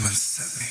Come and set me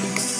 Music's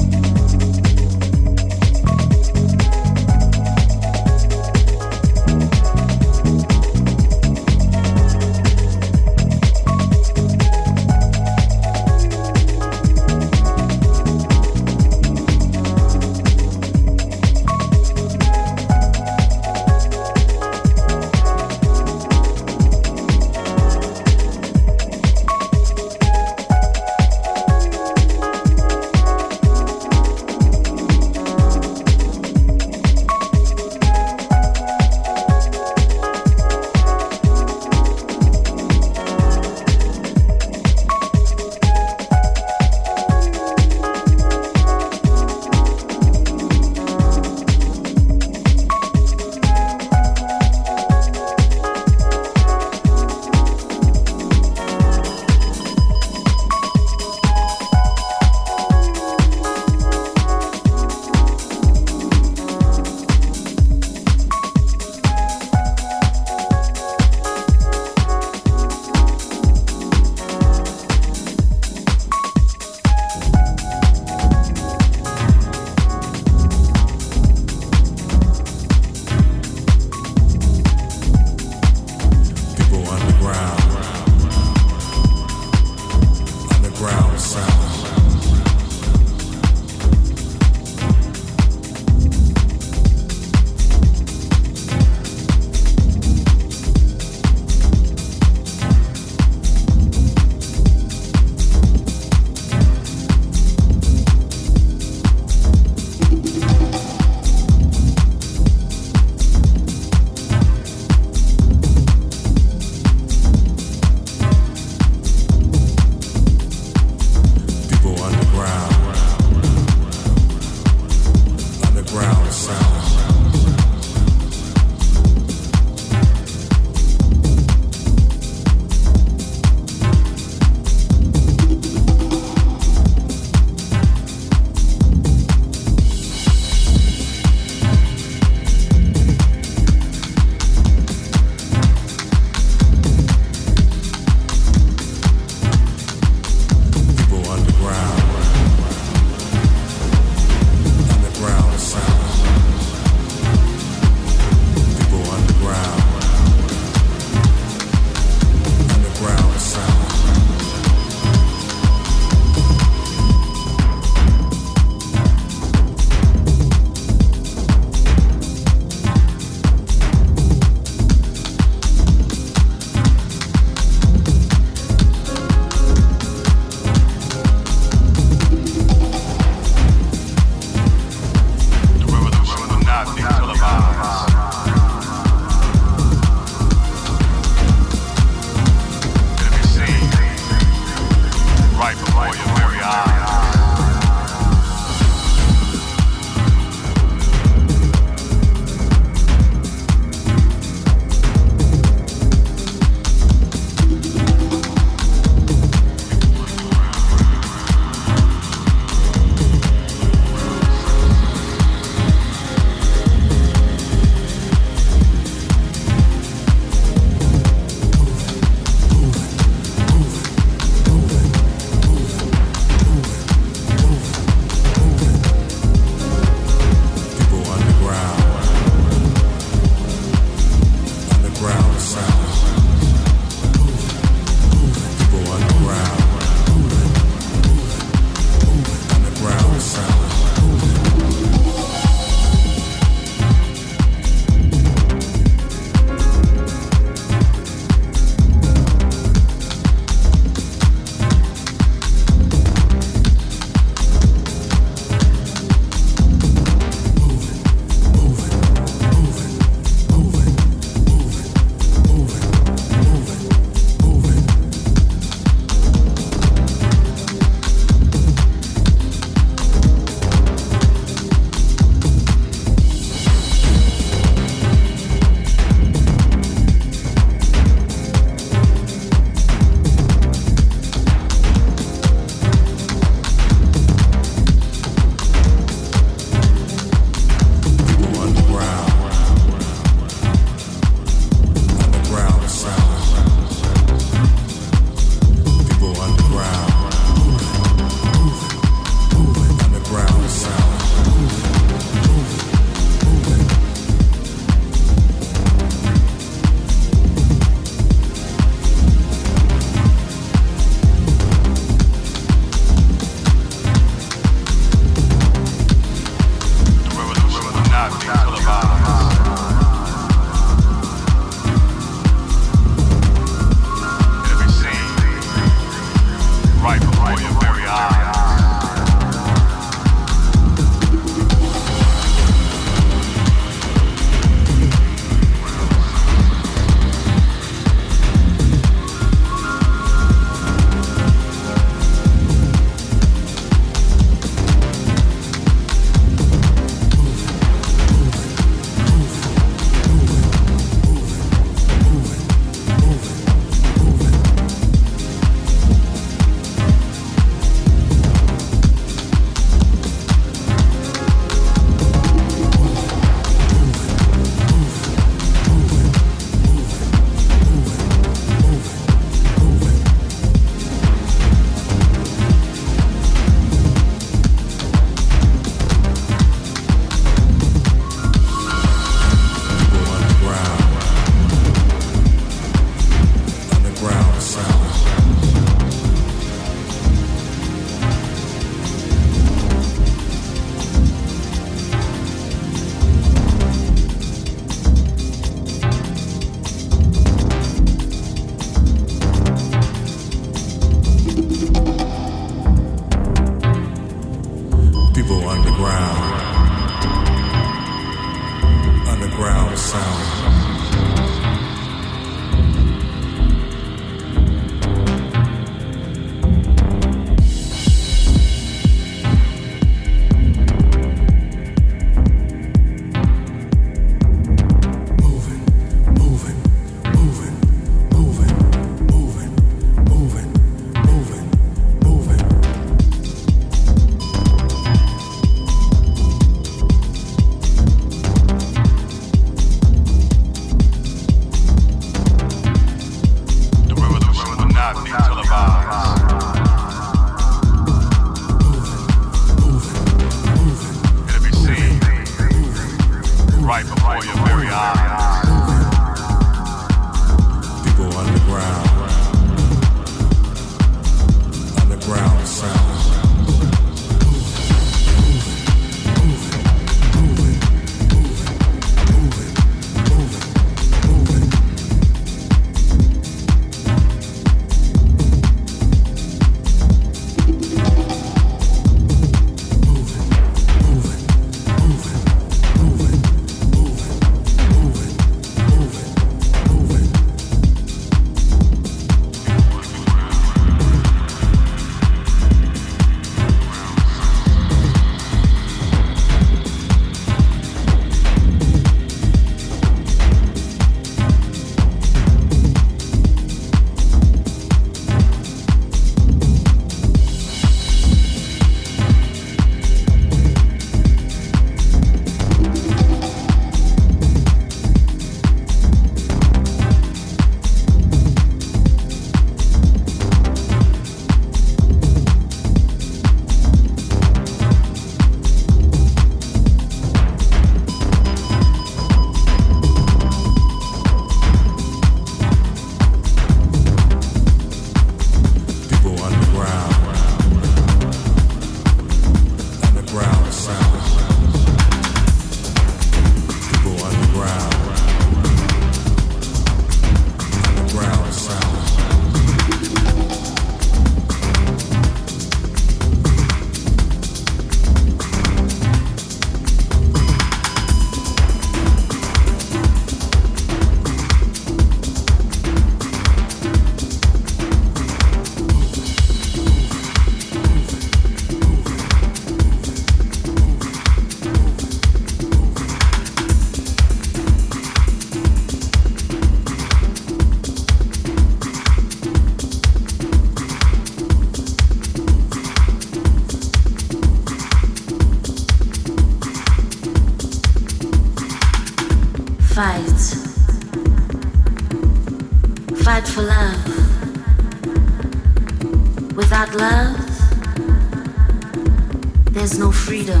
there's no freedom.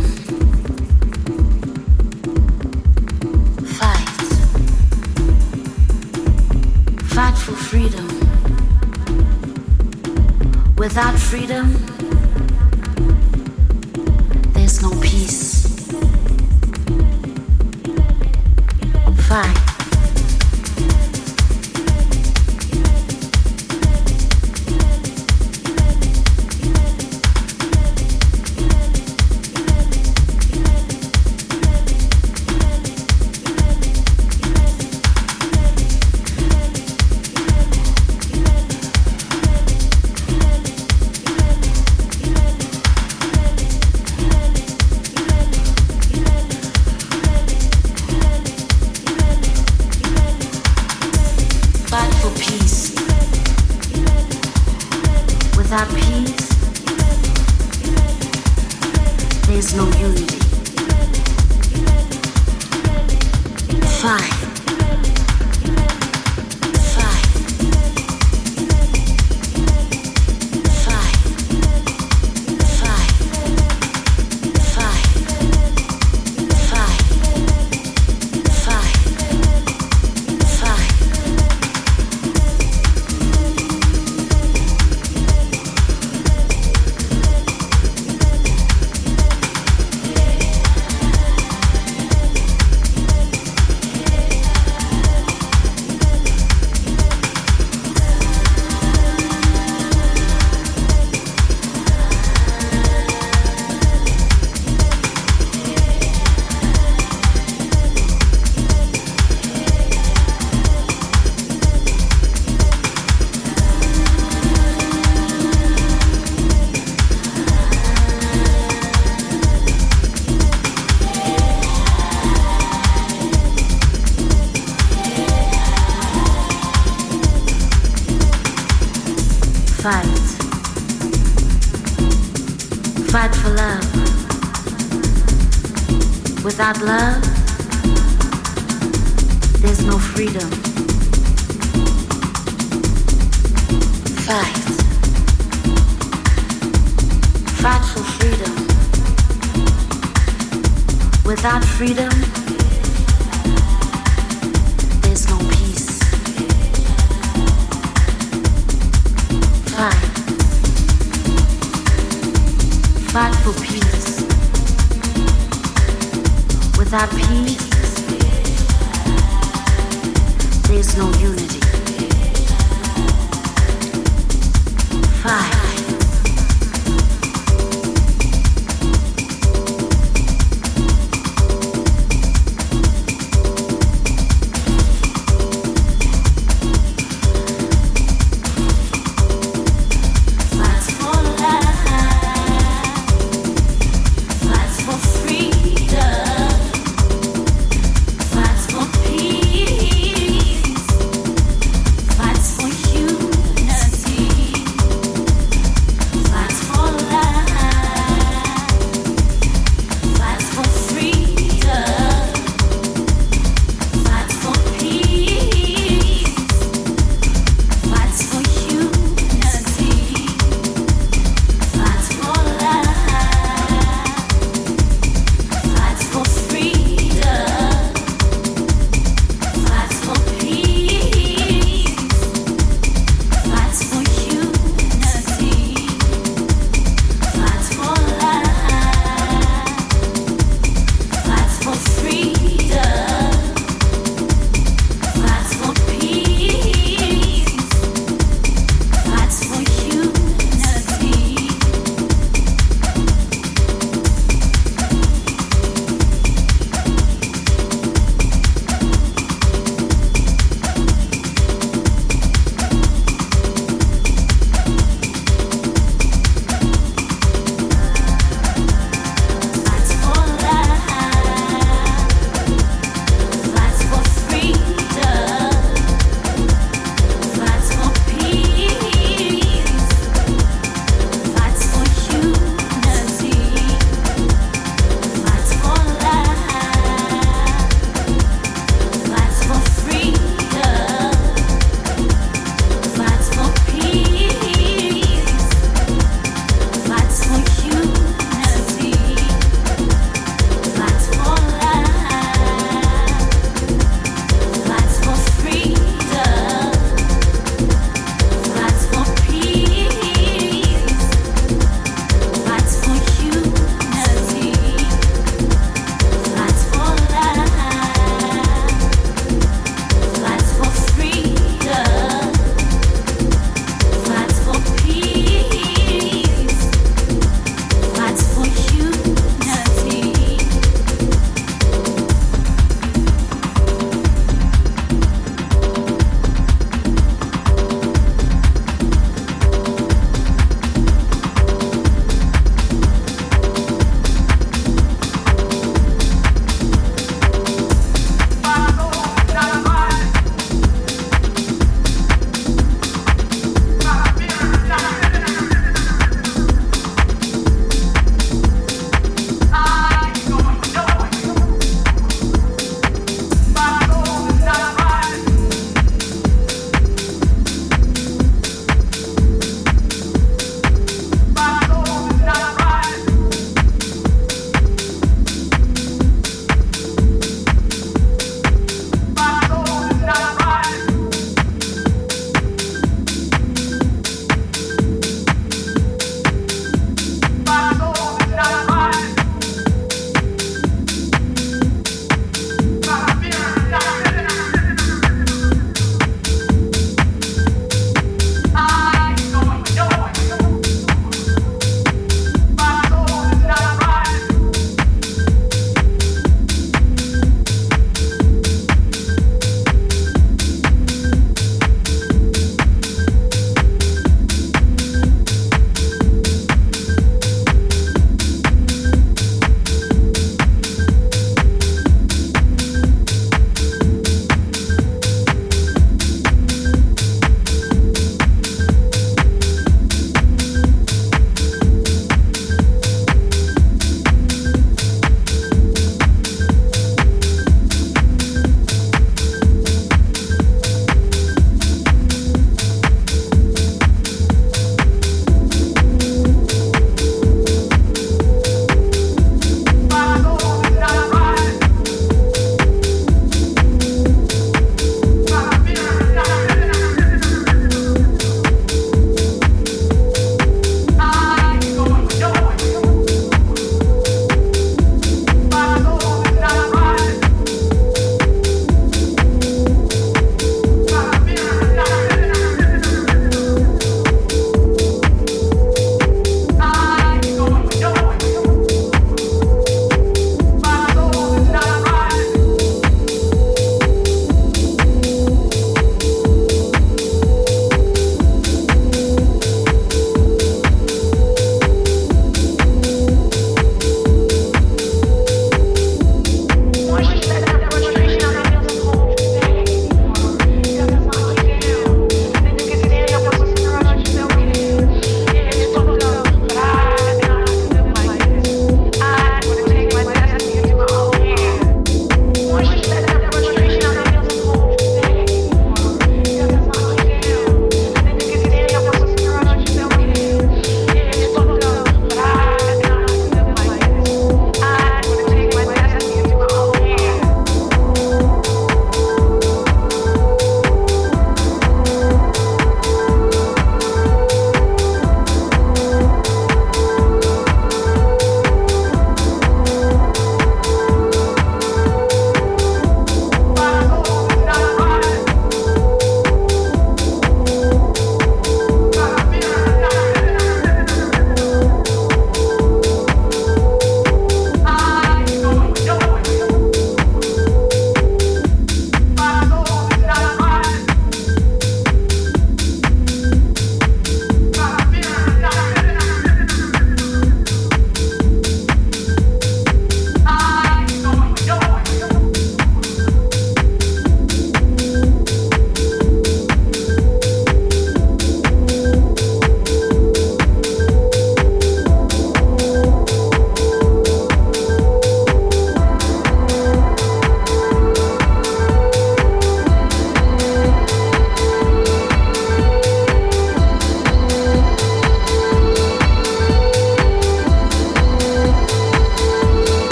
Fight. Fight for freedom. Without freedom, there's no peace. Fight. Love. Without love, there's no freedom. Fight. Fight for freedom. Without freedom, Fight for peace. Without peace, there's no unity. Fight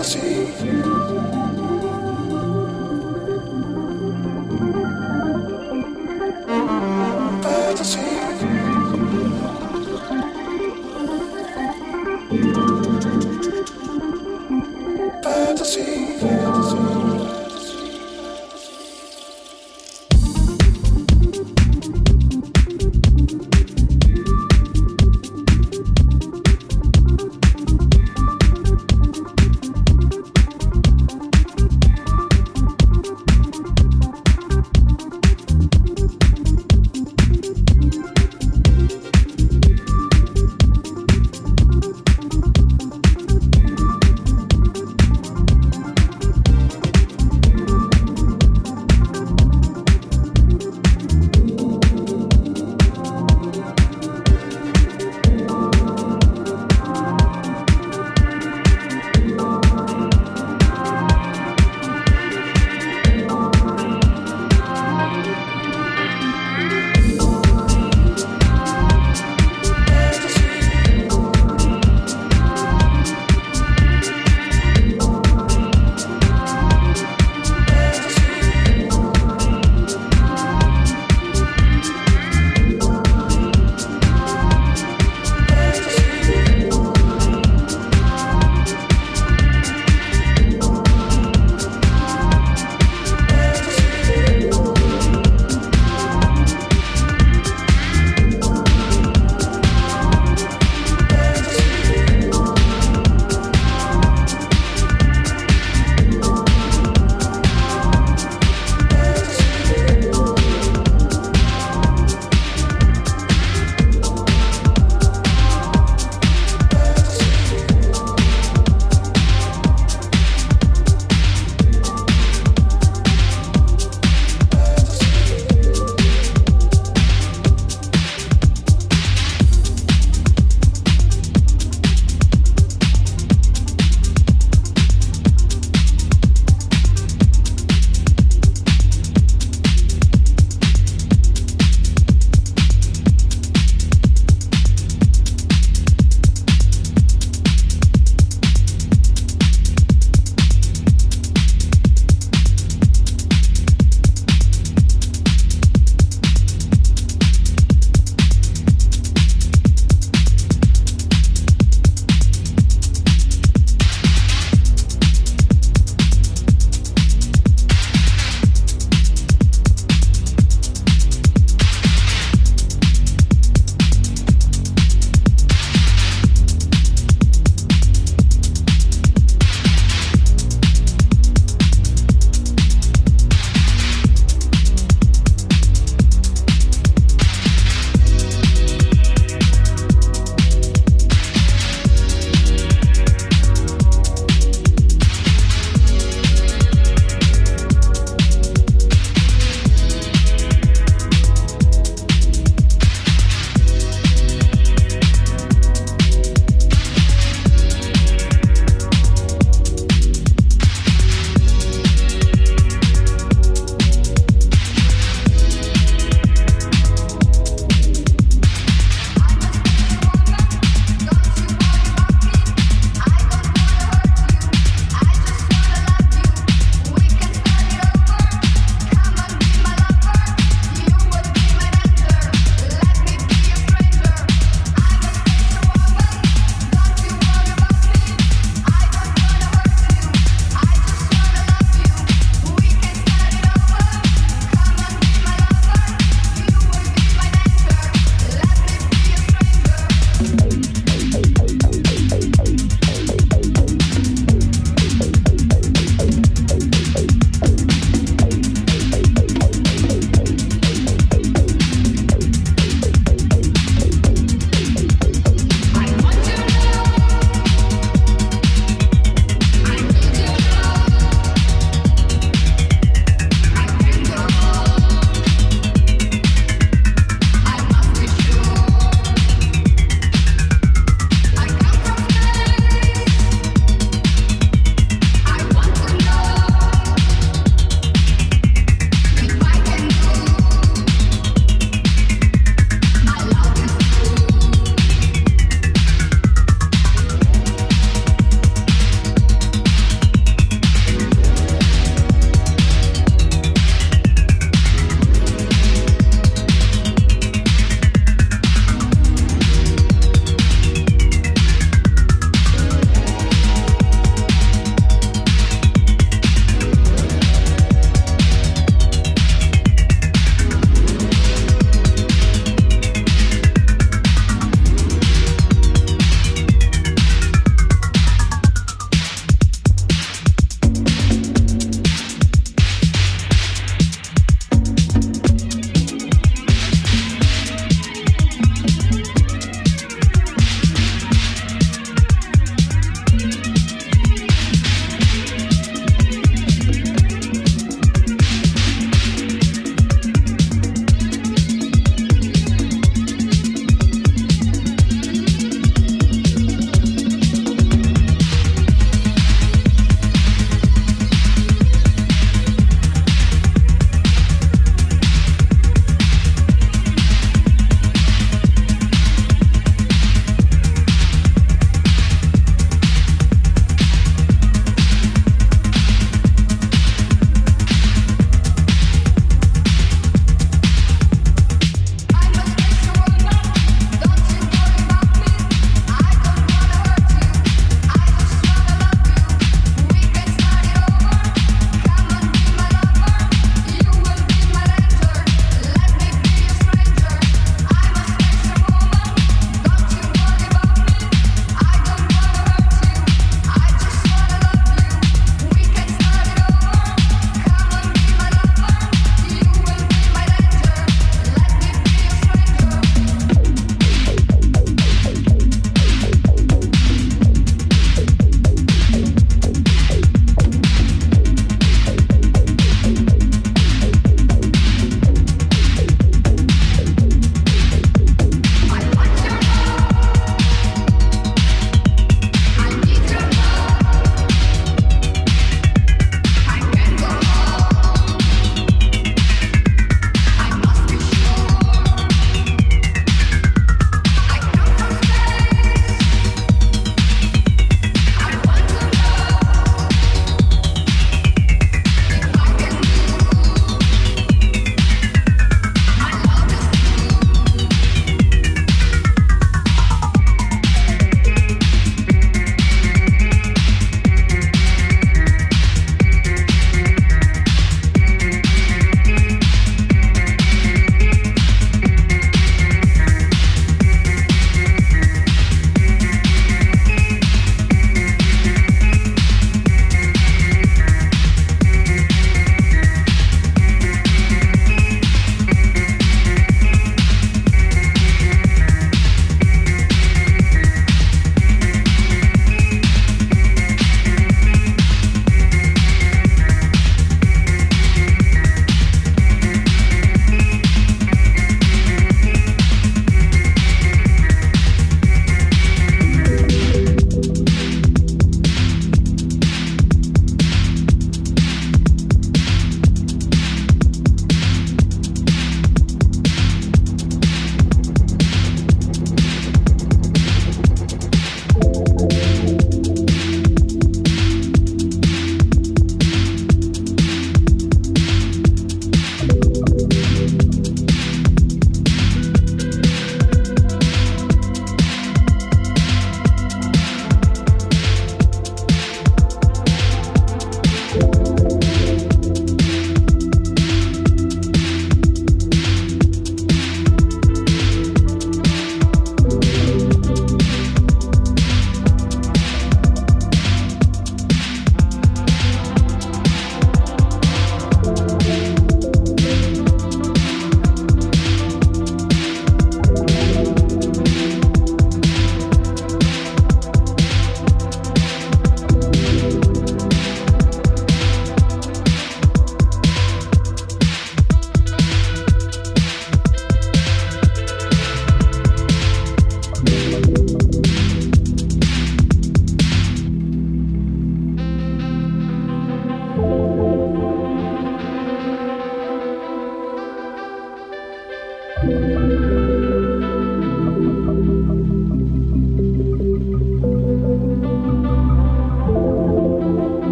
así.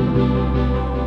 Música